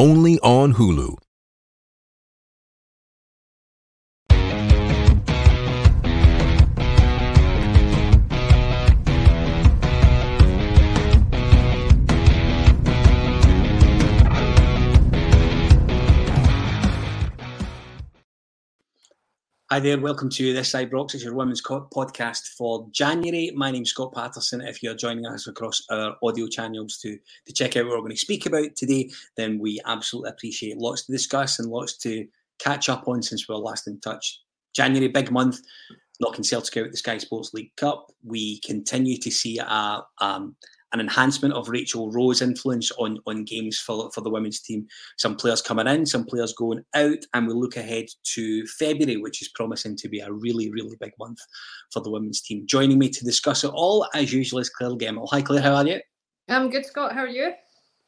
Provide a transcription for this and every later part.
only on Hulu. Hi there, welcome to This Side. It's your women's podcast for January. My name's Scott Patterson. If you're joining us across our audio channels to, to check out what we're going to speak about today, then we absolutely appreciate lots to discuss and lots to catch up on since we were last in touch. January, big month, knocking Celtic out the Sky Sports League Cup. We continue to see a, um, an enhancement of Rachel Rowe's influence on on games for, for the women's team. Some players coming in, some players going out, and we look ahead to February, which is promising to be a really, really big month for the women's team. Joining me to discuss it all, as usual, is Clare Gemmell. Hi, Clare, how are you? I'm good, Scott. How are you?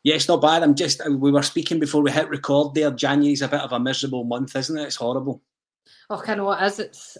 Yes, not bad. I'm just, we were speaking before we hit record there. January's a bit of a miserable month, isn't it? It's horrible. Oh, I know it is. It's,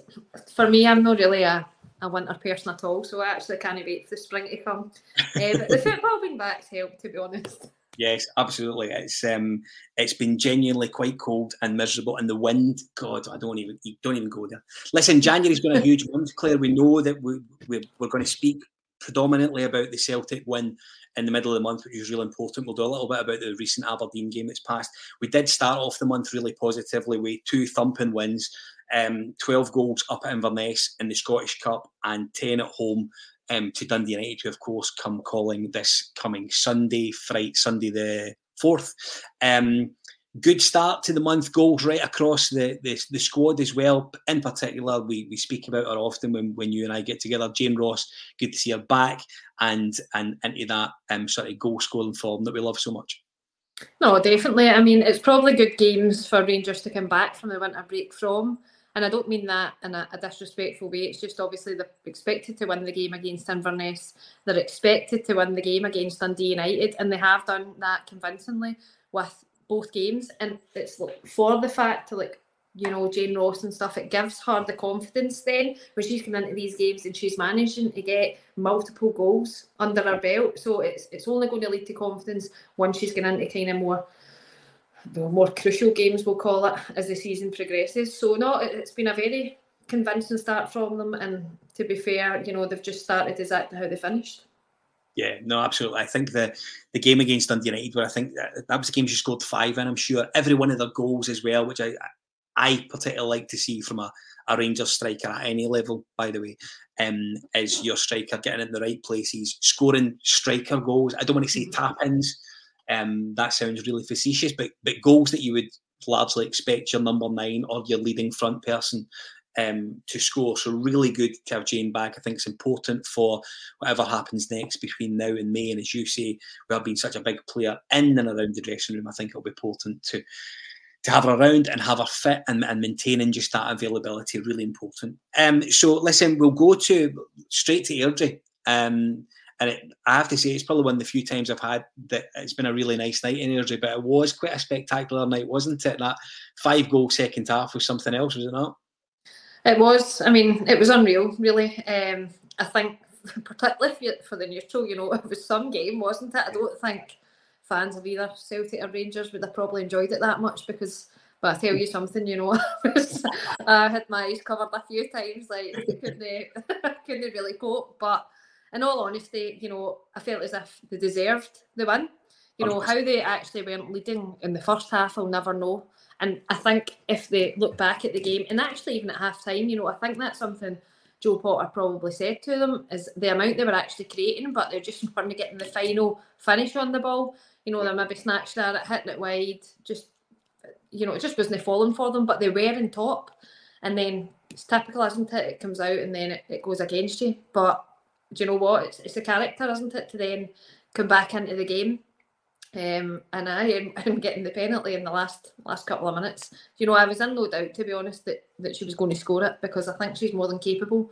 for me, I'm not really a a winter person at all. So I actually can't wait for the spring to come. uh, but the football being back's helped, to be honest. Yes, absolutely. It's um, it's been genuinely quite cold and miserable, and the wind. God, I don't even don't even go there. Listen, January's been a huge month, Clare. We know that we, we we're going to speak predominantly about the Celtic win in the middle of the month, which is really important. We'll do a little bit about the recent Aberdeen game that's passed. We did start off the month really positively with two thumping wins um, 12 goals up at Inverness in the Scottish Cup and 10 at home um, to Dundee United, who of course come calling this coming Sunday, Friday, Sunday the 4th. Um, good start to the month, goals right across the, the, the, squad as well. In particular, we, we speak about her often when, when you and I get together. Jane Ross, good to see her back and and into that um, sort of goal scoring form that we love so much. No, definitely. I mean, it's probably good games for Rangers to come back from the winter break from. And I don't mean that in a, a, disrespectful way. It's just obviously they're expected to win the game against Inverness. They're expected to win the game against Dundee United, and they have done that convincingly with both games. And it's like for the fact to like you know Jane Ross and stuff, it gives her the confidence then when she's coming into these games and she's managing to get multiple goals under her belt. So it's it's only going to lead to confidence once she's going into kind of more the more crucial games, we'll call it, as the season progresses. So, no, it's been a very convincing start from them. And to be fair, you know, they've just started exactly how they finished. Yeah, no, absolutely. I think the the game against Dundee United, where I think that, that was the game she scored five in, I'm sure. Every one of their goals as well, which I I particularly like to see from a, a Rangers striker at any level, by the way, um, is your striker getting in the right places, scoring striker goals. I don't want to say tap ins um, that sounds really facetious, but but goals that you would largely expect your number nine or your leading front person um, to score. So really good to have Jane back. I think it's important for whatever happens next between now and May. And as you say, we have been such a big player in and around the dressing room. I think it'll be important to to have her around and have her fit and, and maintaining just that availability really important. Um, so listen, we'll go to straight to Airdrie. Um, and it, I have to say it's probably one of the few times I've had that it's been a really nice night in Airdrie. But it was quite a spectacular night, wasn't it? That five goal second half was something else, was it not? It was. I mean, it was unreal, really. Um, I think, particularly for the neutral, you know, it was some game, wasn't it? I don't think fans of either Celtic or Rangers would have probably enjoyed it that much because but I tell you something, you know, I had my eyes covered a few times, like couldn't couldn't really cope. But in all honesty, you know, I felt as if they deserved the win. You know, how they actually weren't leading in the first half, I'll never know. And I think if they look back at the game, and actually even at half time, you know, I think that's something Jo Potter probably said to them is the amount they were actually creating, but they're just weren't getting the final finish on the ball. You know, they maybe snatched at it, hitting it wide, just you know, it just wasn't falling for them, but they were in top. And then it's typical, isn't it? It comes out and then it, it goes against you. But do you know what? It's, it's a character, isn't it, to then come back into the game. Um, and I am I'm getting the penalty in the last last couple of minutes. You know, I was in no doubt, to be honest, that, that she was going to score it because I think she's more than capable.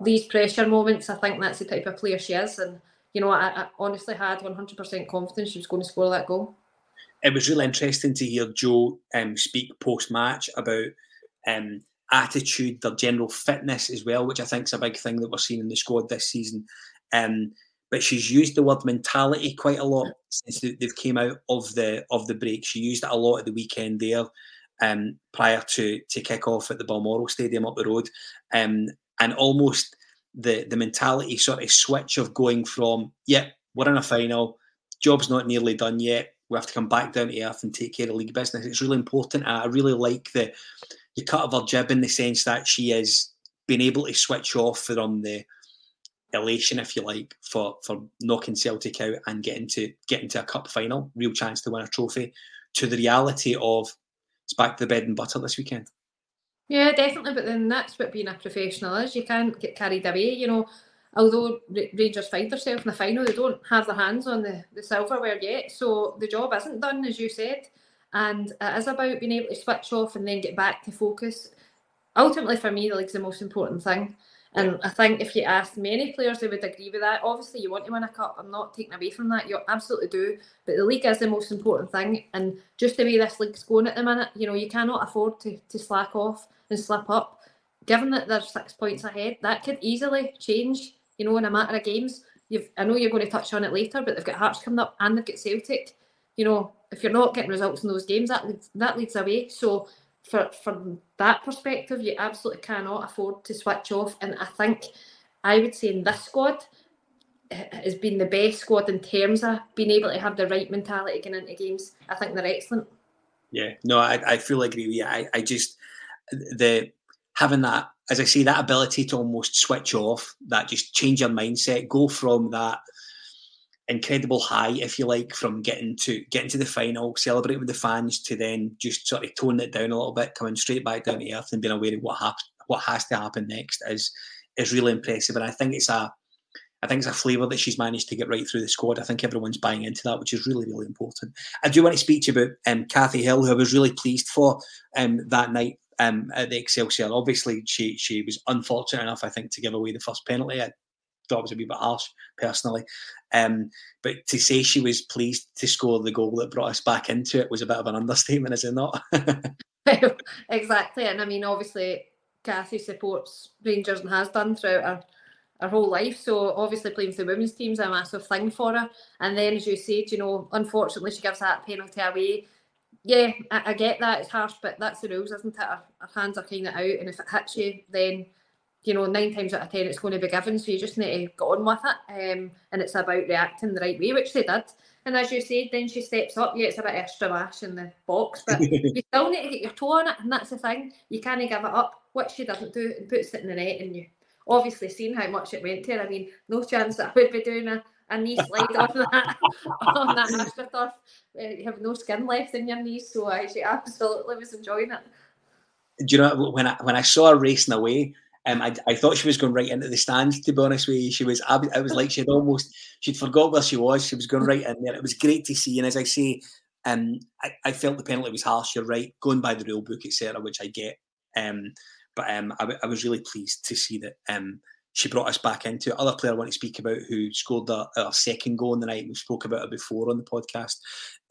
These pressure moments, I think that's the type of player she is. And, you know, I, I honestly had 100% confidence she was going to score that goal it was really interesting to hear Jo um, speak post match about um, attitude, their general fitness as well, which I think is a big thing that we're seeing in the squad this season. Um, but she's used the word mentality quite a lot since they've came out of the of the break. She used it a lot at the weekend there, um, prior to to kick off at the Balmoral Stadium up the road, um, and almost the the mentality sort of switch of going from yeah we're in a final, job's not nearly done yet, we have to come back down to earth and take care of league business. It's really important. I really like the the cut of her jib in the sense that she has been able to switch off from the elation, if you like, for for knocking Celtic out and getting to getting to a cup final, real chance to win a trophy, to the reality of it's back to the bed and butter this weekend. Yeah, definitely. But then that's what being a professional is. You can't get carried away. You know, although Rangers find themselves in the final, they don't have their hands on the, the silverware yet. So the job isn't done, as you said. And it is about being able to switch off and then get back to focus. Ultimately, for me, the league's the most important thing. And I think if you ask many players, they would agree with that. Obviously, you want to win a cup. I'm not taking away from that. You absolutely do. But the league is the most important thing. And just the way this league's going at the minute, you know, you cannot afford to, to slack off and slip up. Given that they're six points ahead, that could easily change you know, in a matter of games. You've, I know you're going to touch on it later, but they've got Hearts coming up and they've got Celtic. You know, if you're not getting results in those games, that leads, that leads away. So, for from that perspective, you absolutely cannot afford to switch off. And I think I would say in this squad eh, has been the best squad in terms of being able to have the right mentality going into games. I think they're excellent. Yeah, no, I, I fully agree with you. I, I just the having that, as I say, that ability to almost switch off, that just change your mindset, go from that incredible high, if you like, from getting to getting to the final, celebrating with the fans, to then just sort of toning it down a little bit, coming straight back down to earth and being aware of what happens, what has to happen next is is really impressive. And I think it's a I think it's a flavour that she's managed to get right through the squad. I think everyone's buying into that, which is really, really important. I do want to speak to you about um, Kathy Hill, who I was really pleased for um, that night um, at the Excelsior. Obviously, she she was unfortunate enough, I think, to give away the first penalty. I thought it was a wee bit harsh, personally. Um, but to say she was pleased to score the goal that brought us back into it was a bit of an understatement, is it not? exactly, and I mean, obviously, Kathy supports Rangers and has done throughout her her whole life. So obviously playing for the women's team's a massive thing for her. And then as you said, you know, unfortunately she gives that penalty away yeah, I, I, get that it's harsh, but that's the rules, isn't it? Our, our hands are kind of out, and if it hits you, then you know nine times out of ten it's going to be given. So you just need to go on with it, um, and it's about reacting the right way, which they did. And as you said, then she steps up. Yeah, it's a bit extra mash in the box, but you still need to get your toe on it, and that's the thing. You can't give it up, which she doesn't do, and puts it in the net, and you obviously seen how much it went to her. I mean, no chance that I would be doing a a knee slide on that on that astroturf. Uh, you have no skin left in your knees, so I absolutely was enjoying it. Do you know when I when I saw her racing away? Um, I, I thought she was going right into the stands. To be honest with you, she was. I, was like she'd almost she'd forgot where she was. She was going right in there. It was great to see. And as I say, um, I, I felt the penalty was harsh. You're right, going by the rule book, etc., which I get. Um, but um, I, I was really pleased to see that um, she brought us back into it. Other player I want to speak about who scored a, a second goal in the night, we spoke about it before on the podcast,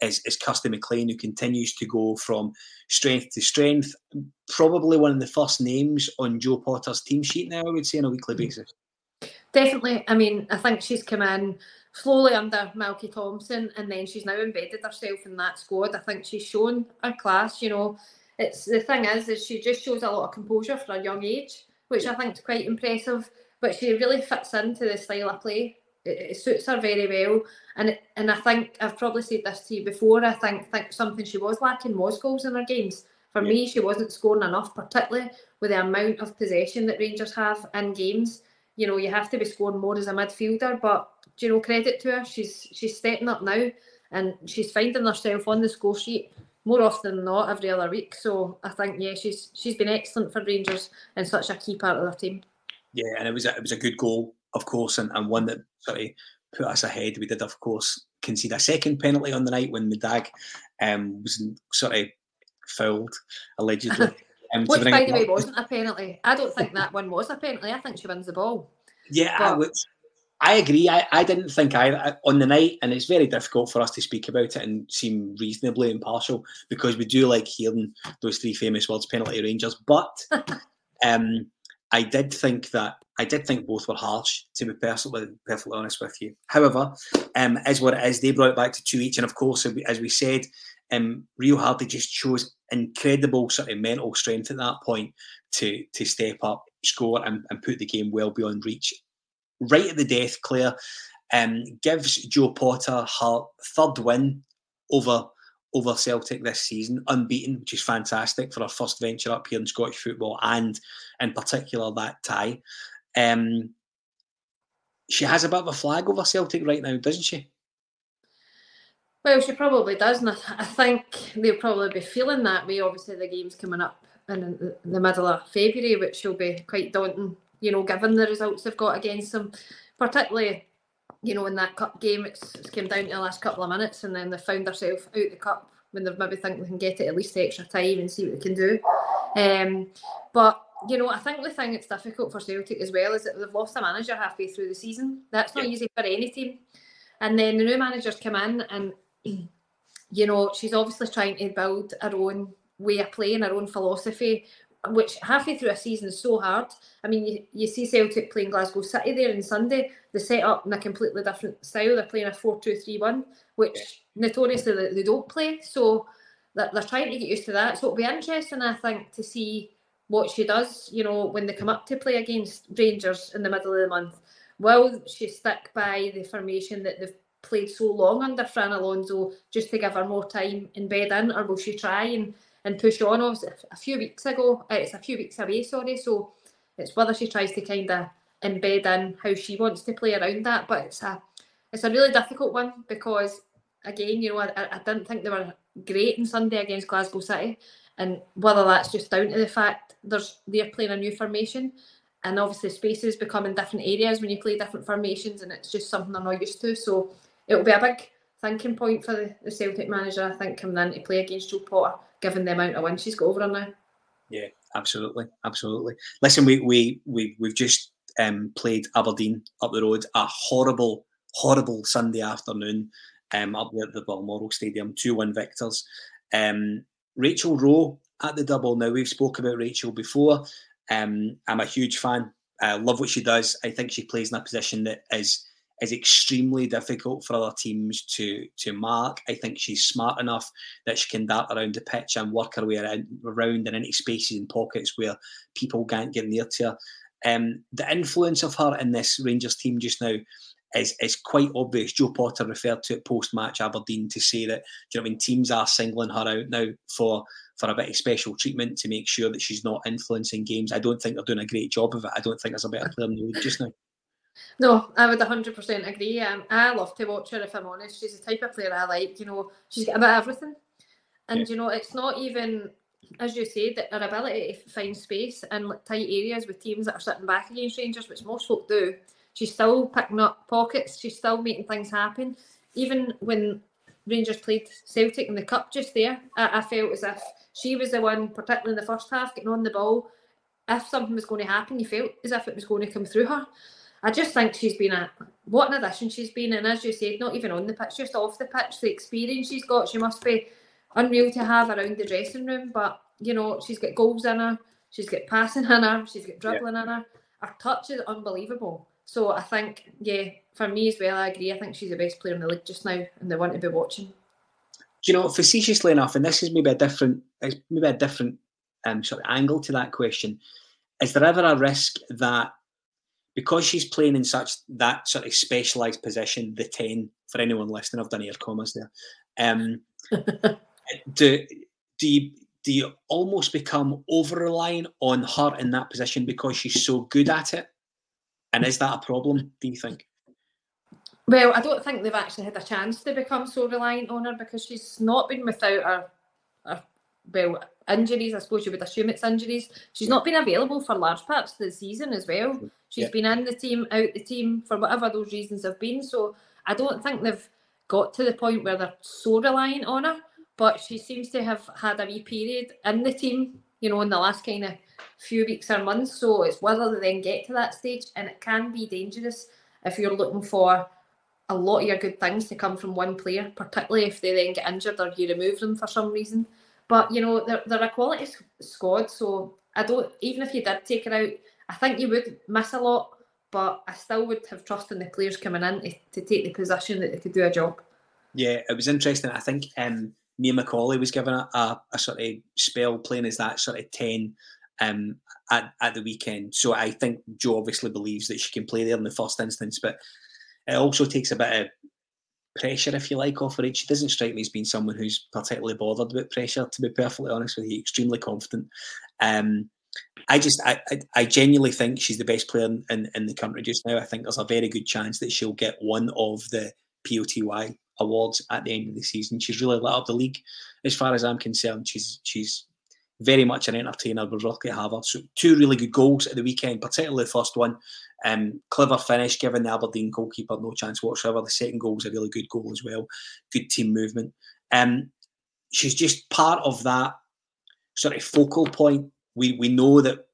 is, is Kirsty McLean, who continues to go from strength to strength. Probably one of the first names on Jo Potter's team sheet now, I would say, on a weekly mm. basis. Definitely. I mean, I think she's come in slowly under Malky Thomson and then she's now embedded herself in that squad. I think she's shown her class, you know. It's the thing is, is she just shows a lot of composure for a young age, which I think is quite impressive but she really fits into the style of play. It, it suits her very well, and and I think I've probably said this to you before. I think think something she was lacking was goals in her games. For yeah. me, she wasn't scoring enough, particularly with the amount of possession that Rangers have in games. You know, you have to be scoring more as a midfielder, but you know, credit to her, she's she's stepping up now, and she's finding herself on the score sheet more often than not every other week. So I think yeah, she's she's been excellent for Rangers and such a key part of their team. Yeah, and it was a, it was a good goal, of course, and, and one that sort of put us ahead. We did, of course, concede a second penalty on the night when Medag um, was sort of fouled allegedly. Um, Which, by the way, wasn't a penalty. I don't think that one was a penalty. I think she wins the ball. Yeah, but... I, would, I agree. I, I didn't think I on the night, and it's very difficult for us to speak about it and seem reasonably impartial because we do like hearing those three famous words, penalty Rangers. But um, I did think that I did think both were harsh, to be perfectly, perfectly honest with you. However, um, is what it is. They brought it back to two each, and of course, as we said, um, Rio Hardy just shows incredible sort of mental strength at that point to to step up, score, and, and put the game well beyond reach. Right at the death, Clare um, gives Jo Potter her third win over over Celtic this season, unbeaten, which is fantastic for our first venture up here in Scottish football, and in particular that tie. Um, she has a bit of a flag over Celtic right now, doesn't she? Well, she probably does, and I think they'll probably be feeling that way. Obviously, the game's coming up in the middle of February, which will be quite daunting, you know, given the results they've got against them, particularly you know, in that cup game, it's, it's came down to the last couple of minutes, and then they found themselves out the cup when they maybe think they can get it at least extra time and see what they can do. Um, but you know, I think the thing that's difficult for Celtic as well is that they've lost a manager halfway through the season. That's not yeah. easy for any team. And then the new managers come in, and you know, she's obviously trying to build her own way of playing, her own philosophy, which halfway through a season is so hard. I mean, you, you see Celtic playing Glasgow City there on Sunday. They set up in a completely different style. They're playing a 4 2 3 1, which notoriously they, they don't play. So they're, they're trying to get used to that. So it'll be interesting, I think, to see what she does, you know, when they come up to play against Rangers in the middle of the month. Will she stick by the formation that they've played so long under Fran Alonso just to give her more time in bed in, or will she try and and push on. Obviously, a few weeks ago, uh, it's a few weeks away, sorry. So it's whether she tries to kind of embed in how she wants to play around that. But it's a it's a really difficult one because again, you know, I, I didn't think they were great on Sunday against Glasgow City, and whether that's just down to the fact there's they're playing a new formation. And obviously, spaces become in different areas when you play different formations, and it's just something they're not used to. So it'll be a big thinking point for the, the Celtic manager, I think, coming in to play against Jo Potter given the amount of wins she's got over her now. Yeah, absolutely, absolutely. Listen, we we we we've just um, played Aberdeen up the road. A horrible, horrible Sunday afternoon um, up at the Balmoral Stadium. Two one victors. Um, Rachel Rowe at the double. Now we've spoke about Rachel before. Um, I'm a huge fan. I love what she does. I think she plays in a position that is is extremely difficult for other teams to to mark. I think she's smart enough that she can dart around the pitch and work her way around, and into spaces and pockets where people can't get near to her. Um, the influence of her in this Rangers team just now is, is quite obvious. Jo Potter referred to it post match Aberdeen to say that you know I mean teams are singling her out now for for a bit of special treatment to make sure that she's not influencing games. I don't think they're doing a great job of it. I don't think there's a better player in the league just now. No, I would 100% agree. Um, I love to watch her if I'm honest. She's the type of player I like. You know, she's got a bit of everything. And, yeah. you know, it's not even, as you said, that her ability to find space in tight areas with teams that are sitting back against Rangers, which most folk do. She's still picking up pockets. She's still making things happen. Even when Rangers played Celtic in the cup just there, I, I felt as if she was the one, particularly in the first half, getting on the ball, if something was going to happen, you felt as if it was going to come through her. I just think she's been a what an addition she's been, and as you said, not even on the pitch, just off the pitch, the experience she's got, she must be unreal to have around the dressing room. But you know, she's got goals in her, she's got passing in her, she's got dribbling yeah. in her. Her touch is unbelievable. So I think, yeah, for me as well, I agree. I think she's the best player in the league just now, and they want to be watching. Do you know, facetiously enough, and this is maybe a different, maybe a different um, sort of angle to that question. Is there ever a risk that because she's playing in such that sort of specialised position, the ten for anyone listening, I've done air commas there. Um, do do you do you almost become over reliant on her in that position because she's so good at it? And is that a problem? Do you think? Well, I don't think they've actually had a chance to become so reliant on her because she's not been without her, her well, injuries. I suppose you would assume it's injuries. She's not been available for large parts of the season as well. She's yeah. been in the team, out the team for whatever those reasons have been. So I don't think they've got to the point where they're so reliant on her. But she seems to have had a wee period in the team, you know, in the last kind of few weeks or months. So it's whether they then get to that stage, and it can be dangerous if you're looking for a lot of your good things to come from one player, particularly if they then get injured or you remove them for some reason. But you know, they're, they're a quality squad, so I don't. Even if you did take it out, I think you would miss a lot. But I still would have trust in the players coming in to, to take the position that they could do a job. Yeah, it was interesting. I think um, Mia McAulay was given a, a, a, sort of spell playing as that sort of 10 um, at, at the weekend. So I think Jo obviously believes that she can play there in the first instance, but it also takes a bit of pressure, if you like, off her. She doesn't strike me as being someone who's particularly bothered about pressure, to be perfectly honest with you, extremely confident. Um, I just, I, I, I, genuinely think she's the best player in, in, in, the country just now. I think there's a very good chance that she'll get one of the POTY awards at the end of the season. She's really lit up the league, as far as I'm concerned. She's she's very much an entertainer. We're lucky to have her. So two really good goals at the weekend, particularly the first one. Um, clever finish, giving the Aberdeen goalkeeper no chance whatsoever. The second goal was a really good goal as well. Good team movement. Um, she's just part of that sort of focal point. We we know that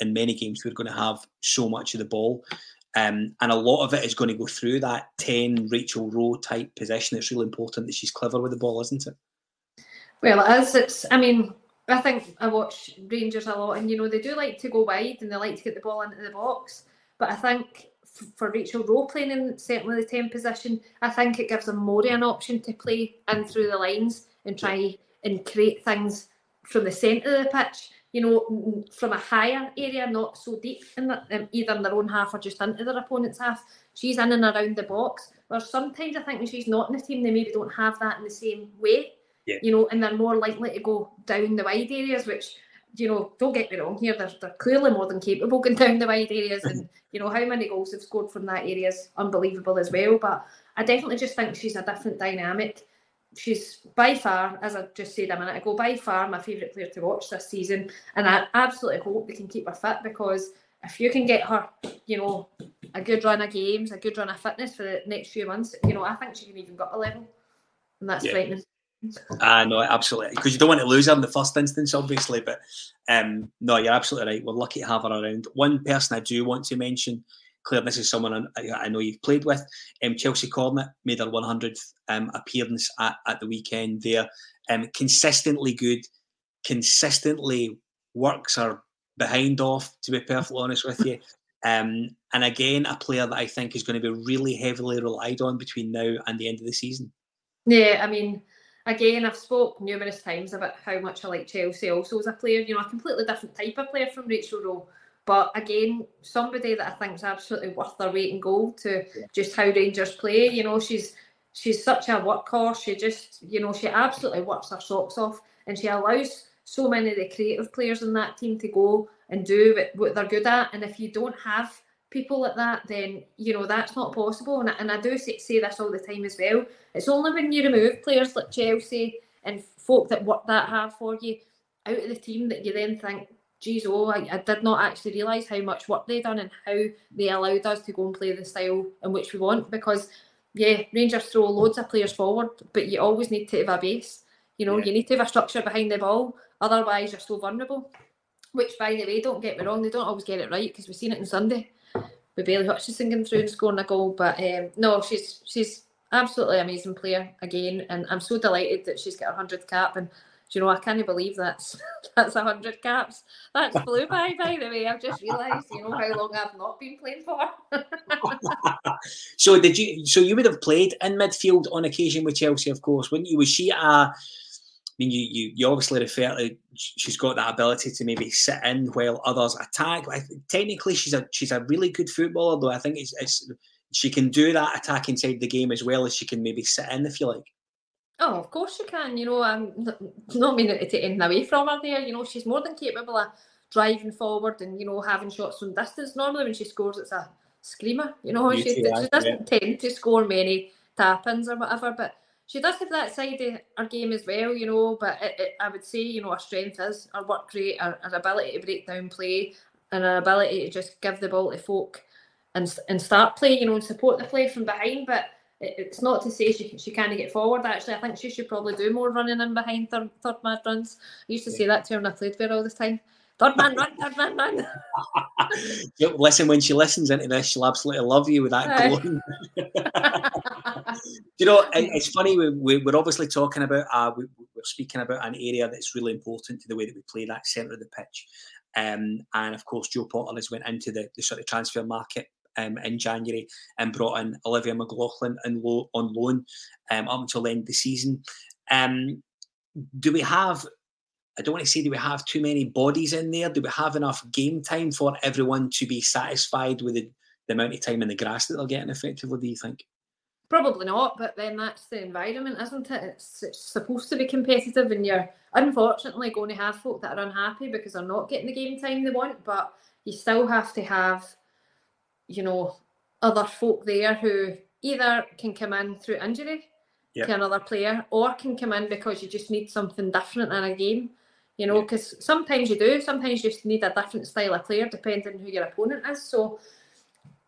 in many games we're going to have so much of the ball. Um, and a lot of it is going to go through that 10 Rachel Rowe type position. It's really important that she's clever with the ball, isn't it? Well, it is. It's, I mean, I think I watch Rangers a lot, and you know, they do like to go wide and they like to get the ball into the box. But I think for Rachel Rowe playing in certainly the 10 position, I think it gives them more an option to play in through the lines and try and create things from the centre of the pitch you know, from a higher area, not so deep in the, um, either in their own half or just into their opponent's half. She's in and around the box. Where sometimes I think when she's not in the team, they maybe don't have that in the same way. Yeah. You know, and they're more likely to go down the wide areas, which you know, don't get me wrong here, they're, they're clearly more than capable going down the wide areas. And, you know, how many goals they've scored from that area is unbelievable as well. But I definitely just think she's a different dynamic she's by far, as I just said a minute ago, by far my favourite player to watch this season. And I absolutely hope they can keep her fit because if you can get her, you know, a good run of games, a good run of fitness for the next few months, you know, I think she can even got a level. And that's yeah. frightening. Ah, no, absolutely. Because you don't want to lose her in the first instance, obviously. But um, no, you're absolutely right. We're lucky to have her around. One person I do want to mention Clare, this is someone I, know you've played with. Um, Chelsea Cornet made her 100th um, appearance at, at the weekend there. Um, consistently good, consistently works her behind off, to be perfectly honest with you. Um, and again, a player that I think is going to be really heavily relied on between now and the end of the season. Yeah, I mean, again, I've spoke numerous times about how much I like Chelsea also as a player. You know, a completely different type of player from Rachel Rowe but again, somebody that I think is absolutely worth their weight in gold to yeah. just how Rangers play. You know, she's she's such a workhorse. She just, you know, she absolutely works her socks off, and she allows so many of the creative players in that team to go and do what, what they're good at. And if you don't have people like that, then you know that's not possible. And, and I do say, say this all the time as well. It's only when you remove players like Chelsea and folk that work that hard for you out of the team that you then think geez, oh, I, I did not actually realise how much work they done and how they allowed us to go and play the style in which we want. Because, yeah, Rangers throw loads of players forward, but you always need to have a base. You know, yeah. you need to have a structure behind the ball. Otherwise, you're so vulnerable. which, by the way, don't get me wrong, they don't always get it right because we've seen it on Sunday with Bayley Hutchison going through and scoring a goal. But um, no, she's she's absolutely amazing player again, and I'm so delighted that she's got her hundredth cap. And you know, I can't believe that's that's hundred caps. That's flew by, by the way. I've just realised, you know, how long I've not been playing for. so did you? So you would have played in midfield on occasion with Chelsea, of course, wouldn't you? Was she a mean, you, you, you obviously refer to she's got that ability to maybe sit in while others attack. I technically she's a she's a really good footballer, though. I think it's, it's she can do that attack inside the game as well as she can maybe sit in if you like. Oh, of course she can. You know, um, I'm not meaning to take anything away from her there. You know, she's more than capable of driving forward and you know having shots from distance. Normally, when she scores, it's a screamer. You know, she, she doesn't yeah. tend to score many tap ins or whatever, but she does have that side of her game as well, you know. But it, it, I would say, you know, her strength is her work rate, her, her ability to break down play, and her ability to just give the ball to folk and and start play, you know, and support the play from behind. But it, it's not to say she she can't get forward. Actually, I think she should probably do more running in behind third, third man runs. I used to say that to her when I played with her all this time. Third man run, third man run. Listen, when she listens into this, she'll absolutely love you with that. you know, it's funny. We, are obviously talking about. Uh, we, are speaking about an area that's really important to the way that we play that centre of the pitch. Um, and of course, Jo Potter has went into the, the sort of transfer market um, in January and brought in Olivia McLaughlin and lo- on loan um, up until the end of the season. Um, do we have? I don't want to say do we have too many bodies in there. Do we have enough game time for everyone to be satisfied with the, the amount of time in the grass that they're getting? Effectively, do you think? Probably not, but then that's the environment, isn't it? It's, it's supposed to be competitive, and you're unfortunately going to have folk that are unhappy because they're not getting the game time they want. But you still have to have, you know, other folk there who either can come in through injury yep. to another player or can come in because you just need something different in a game. You know, because yep. sometimes you do, sometimes you just need a different style of player depending who your opponent is. So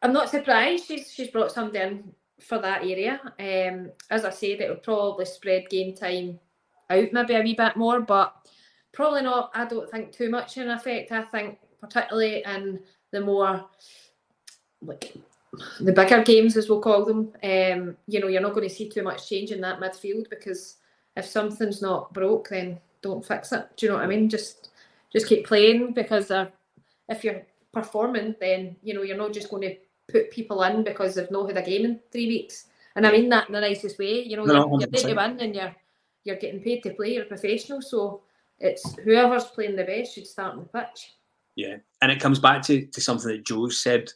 I'm not surprised she's she's brought somebody in for that area. Um, as I said, it would probably spread game time out maybe a wee bit more, but probably not. I don't think too much in effect. I think particularly in the more like the bigger games as we'll call them, um, you know, you're not going to see too much change in that midfield because if something's not broke, then don't fix it. Do you know what I mean? Just just keep playing because if you're performing, then you know you're not just going to put people in because they've not had a game in three weeks. And I mean that in the nicest way. You know, no, you're, you're to win and you're you're getting paid to play. You're a professional, so it's whoever's playing the best should start on the pitch. Yeah, and it comes back to, to something that Jo said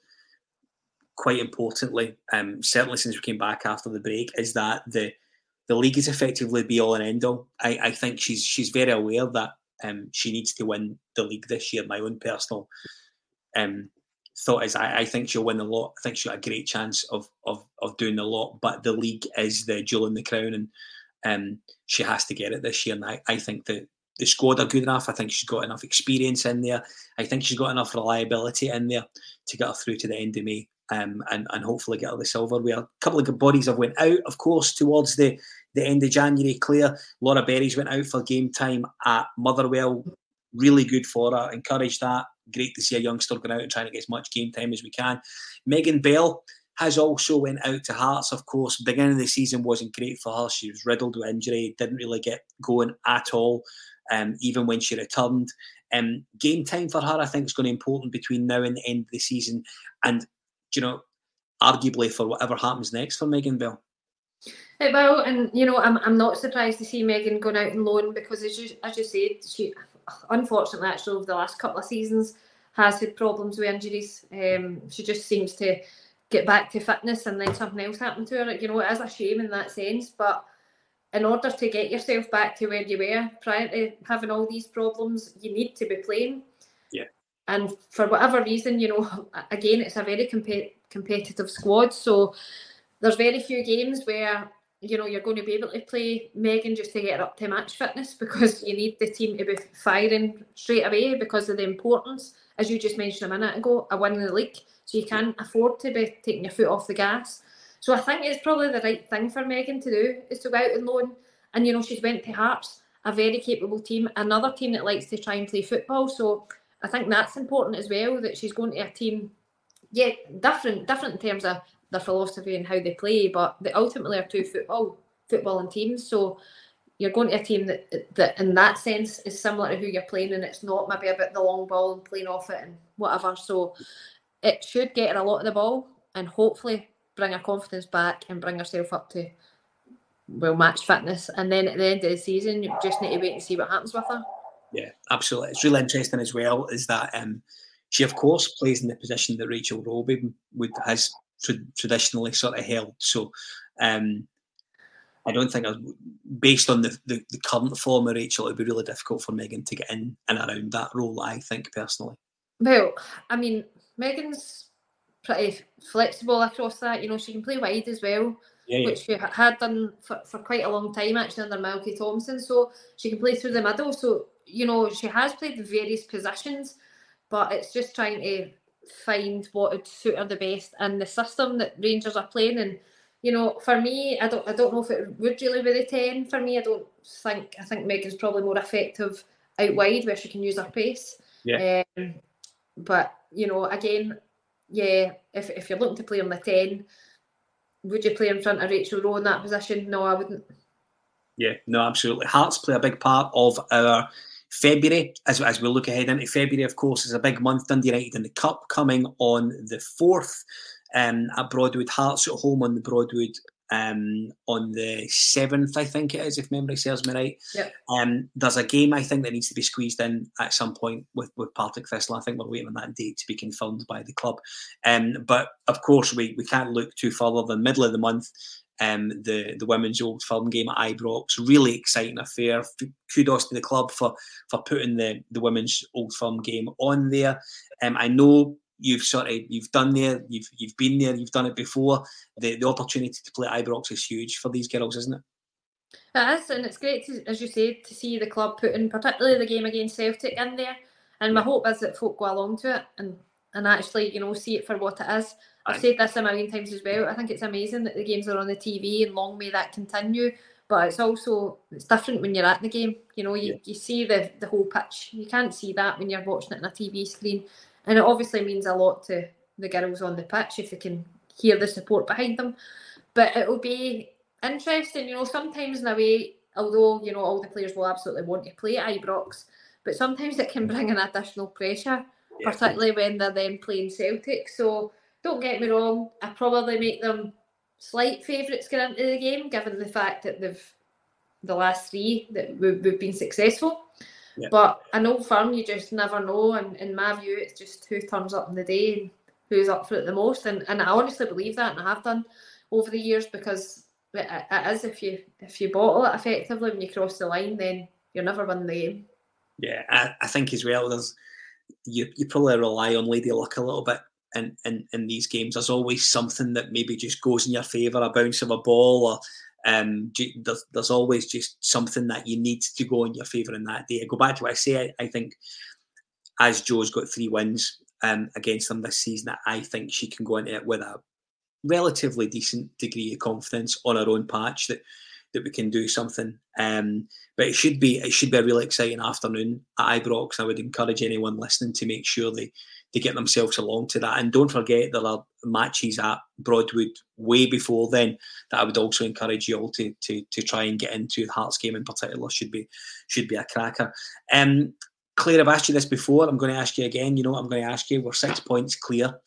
quite importantly, um, certainly since we came back after the break, is that the the league is effectively be all and end all. I, I think she's she's very aware that um, she needs to win the league this year. My own personal um, thought is I, I, think she'll win the lot. I think she'll have a great chance of of of doing the lot. But the league is the jewel in the crown, and um, she has to get it this year. And I, I think that the squad are good enough. I think she's got enough experience in there. I think she's got enough reliability in there to get her through to the end of May. Um, and, and hopefully get her the silverware. A couple of good bodies have went out, of course, towards the, the end of January. Clare, Laura Berries went out for game time at Motherwell. Really good for her. Encourage that great to see a youngster going out and trying to get as much game time as we can. Megan Bell has also went out to Hearts, of course. Beginning of the season wasn't great for her. She was riddled with injury, didn't really get going at all, um, even when she returned. Um, game time for her, I think, is going to be important between now and the end of the season. And, you know, arguably for whatever happens next for Megan Bell. It will, and you know, I'm, I'm not surprised to see Megan going out and loan because, as you as you said, she unfortunately, actually, over the last couple of seasons, has had problems with injuries. Um, she just seems to get back to fitness and then something else happened to her. You know, it is a shame in that sense, but in order to get yourself back to where you were prior to having all these problems, you need to be playing. Yeah. And for whatever reason, you know, again, it's a very comp- competitive squad. So there's very few games where you know you're going to be able to play Megan just to get her up to match fitness because you need the team to be firing straight away because of the importance, as you just mentioned a minute ago, a win in the league. So you can't afford to be taking your foot off the gas. So I think it's probably the right thing for Megan to do is to go out and loan. And you know she's went to Hearts, a very capable team, another team that likes to try and play football. So I think that's important as well. That she's going to a team, yeah, different, different in terms of their philosophy and how they play, but they ultimately are two football footballing teams. So you're going to a team that that in that sense is similar to who you're playing, and it's not maybe about the long ball and playing off it and whatever. So it should get her a lot of the ball and hopefully bring her confidence back and bring herself up to well match fitness. And then at the end of the season, you just need to wait and see what happens with her. Yeah, absolutely. It's really interesting as well. Is that um, she of course plays in the position that Rachel Roby would has tra- traditionally sort of held. So um, I don't think, based on the, the, the, current form of Rachel, it'd be really difficult for Megan to get in and around that role. I think personally. Well, I mean, Megan's pretty flexible across that. You know, she can play wide as well, yeah, yeah. which she had done for, for quite a long time actually under Malky Thomson. So she can play through the middle. So you know, she has played the various positions, but it's just trying to find what would suit her the best and the system that Rangers are playing. And you know, for me, I don't, I don't know if it would really be the ten. For me, I don't think. I think Megan's probably more effective out wide where she can use her pace. Yeah. Um, but you know, again, yeah, if if you're looking to play on the ten, would you play in front of Rachel Rowe in that position? No, I wouldn't. Yeah, no, absolutely. Hearts play a big part of our February, as, as we look ahead into February, of course, is a big month. Dundee United in the Cup coming on the 4th um, at Broadwood. Hearts at home on the Broadwood um, on the 7th, I think it is, if memory serves me right. Yep. Um, there's a game, I think, that needs to be squeezed in at some point with, with Partick Thistle. I think we're waiting on that date to be confirmed by the club. Um, but of course, we, we can't look too further than the middle of the month um, the the women's old firm game at Ibrox. Really exciting affair. Kudos to the club for for putting the the women's old firm game on there. Um, I know you've sort of you've done there, you've you've been there, you've done it before. The the opportunity to play Ibrox is huge for these girls, isn't it? It is, and it's great to, as you say, to see the club putting particularly the game against Celtic in there. And my hope is that folk go along to it and and actually, you know, see it for what it is. I've said this a million times as well. I think it's amazing that the games are on the TV and long may that continue. But it's also it's different when you're at the game. You know, you, yeah. you see the the whole pitch. You can't see that when you're watching it on a TV screen. And it obviously means a lot to the girls on the pitch if they can hear the support behind them. But it will be interesting, you know, sometimes in a way, although, you know, all the players will absolutely want to play at Ibrox, but sometimes it can mm. bring an additional pressure, yeah. particularly when they're then playing Celtic. So don't get me wrong, I probably make them slight favourites get into the game, given the fact that they've the last three that we've, we've been successful. Yeah. But an old firm, you just never know. And in my view, it's just who turns up in the day and who's up for it the most. And and I honestly believe that, and I have done over the years because it, it is if you if you bottle it effectively when you cross the line, then you're never win the game. Yeah, I, I think as well. There's you you probably rely on lady luck a little bit in, in, in these games. There's always something that maybe just goes in your favour, a bounce of a ball, or um, there's, there's always just something that you need to go in your favour in that day. I go back to what I say. I, I think as Jo's got three wins um, against them this season, I think she can go into it with a relatively decent degree of confidence on her own patch that that we can do something. Um, but it should be it should be a really exciting afternoon at Ibrox. I would encourage anyone listening to make sure they they get themselves along to that. And don't forget there are matches at Broadwood way before then that I would also encourage you all to to, to try and get into. The Hearts game in particular should be should be a cracker. Um, Clare, I've asked you this before. I'm going to ask you again. You know what I'm going to ask you? We're six points clear.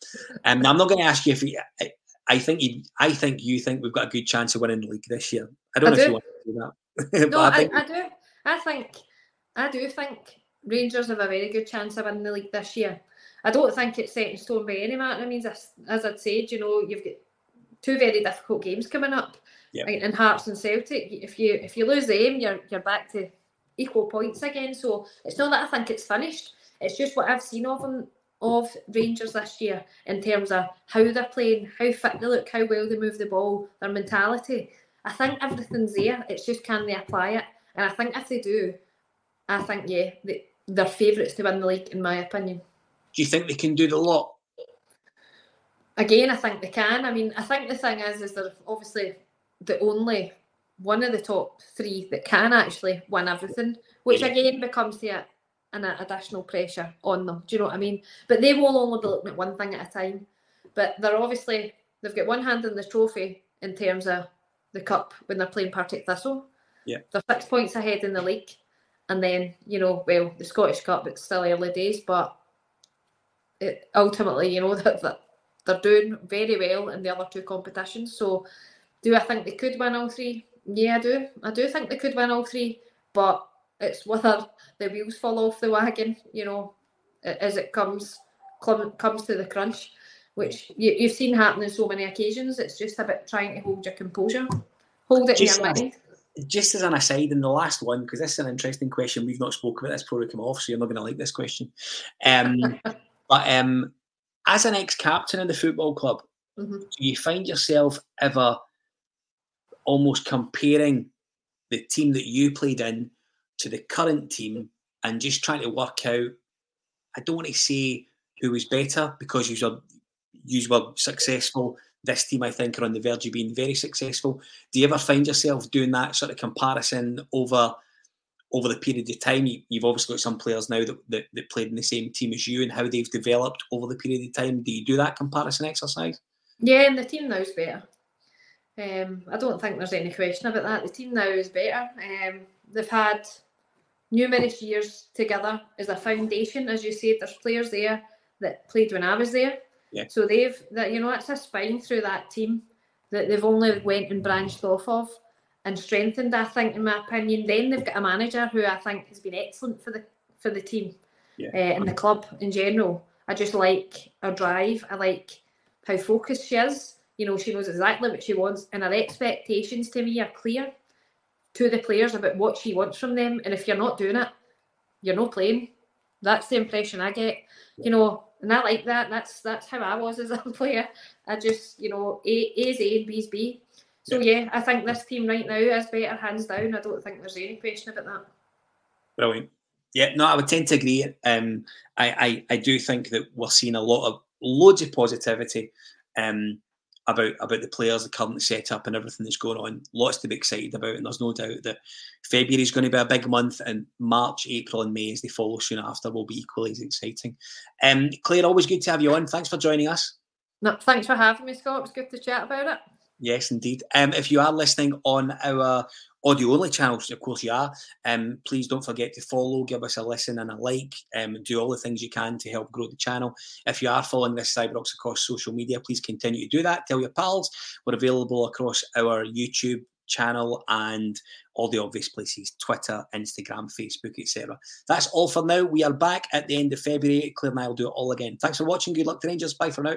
Um, I'm not going to ask you if you, I, I think you, I think you think we've got a good chance of winning the league this year. I don't I know do. if you want to do that. no, I, think, I, I, do. I think I do think Rangers have a very good chance of winning the league this year. I don't think it's set in stone by any matter. I mean, as, as I'd said, you know, you've got two very difficult games coming up yep. in Hearts and Celtic. If you if you lose them, you're you're back to equal points again. So it's not that I think it's finished. It's just what I've seen of them of Rangers this year in terms of how they're playing, how fit they look, how well they move the ball, their mentality. I think everything's there. It's just can they apply it? And I think if they do, I think yeah, they, they're favourites to win the league in my opinion. Do you think they can do the lot? Again, I think they can. I mean, I think the thing is, is they're obviously the only one of the top three that can actually win everything, which yeah. again becomes the an additional pressure on them. Do you know what I mean? But they will only be looking at one thing at a time. But they're obviously they've got one hand in the trophy in terms of the cup when they're playing Partick Thistle. Yeah. They're six points ahead in the league. And then, you know, well, the Scottish Cup, it's still early days, but it, ultimately, you know, that, that they're doing very well in the other two competitions. So do I think they could win all three? Yeah, I do. I do think they could win all three, but it's whether the wheels fall off the wagon, you know, as it comes comes to the crunch, which you, have seen happen in so many occasions. It's just about trying to hold your composure, hold it just in your mind. Just as an aside, in the last one, because this is an interesting question, we've not spoken about this before we come off, so you're not going to like this question. Um, but um, as an ex-captain in the football club, mm-hmm. do you find yourself ever almost comparing the team that you played in to the current team and just trying to work out. I don't want to say who was better because you were you were successful. This team, I think, are on the verge of being very successful. Do you ever find yourself doing that sort of comparison over over the period of time? You, have obviously got some players now that, that, that played in the same team as you and how they've developed over the period of time. Do you do that comparison exercise? Yeah, and the team now is better. Um, I don't think there's any question about that. The team now is better. Um, they've had numerous years together as a foundation, as you said. There's players there that played when I was there. Yeah. So they've that you know that's a spine through that team that they've only went and branched off of and strengthened. I think, in my opinion. Then they've got a manager who I think has been excellent for the for the team yeah. uh, and the club in general. I just like her drive. I like how focused she is. You know, she knows exactly what she wants, and her expectations to me are clear to the players about what she wants from them. And if you're not doing it, you're not playing. That's the impression I get. You know, and I like that. That's that's how I was as a player. I just, you know, A is A and B's B. So yeah, I think this team right now is better, hands down. I don't think there's any question about that. Brilliant. Yeah, no, I would tend to agree. Um, I, I, I do think that we're seeing a lot of loads of positivity. Um, about about the players, the current setup, and everything that's going on. Lots to be excited about, and there's no doubt that February is going to be a big month, and March, April, and May, as they follow soon after, will be equally as exciting. Um, Clare, always good to have you on. Thanks for joining us. No, thanks for having me, Scott. It was good to chat about it. Yes, indeed. Um, if you are listening on our audio only channels, of course you are, um, please don't forget to follow, give us a listen and a like, um, do all the things you can to help grow the channel. If you are following this is Ibrox across social media, please continue to do that. Tell your pals. We're available across our YouTube channel and all the obvious places Twitter, Instagram, Facebook, etc. That's all for now. We are back at the end of February. Clare and I will do it all again. Thanks for watching. Good luck to Rangers. Bye for now.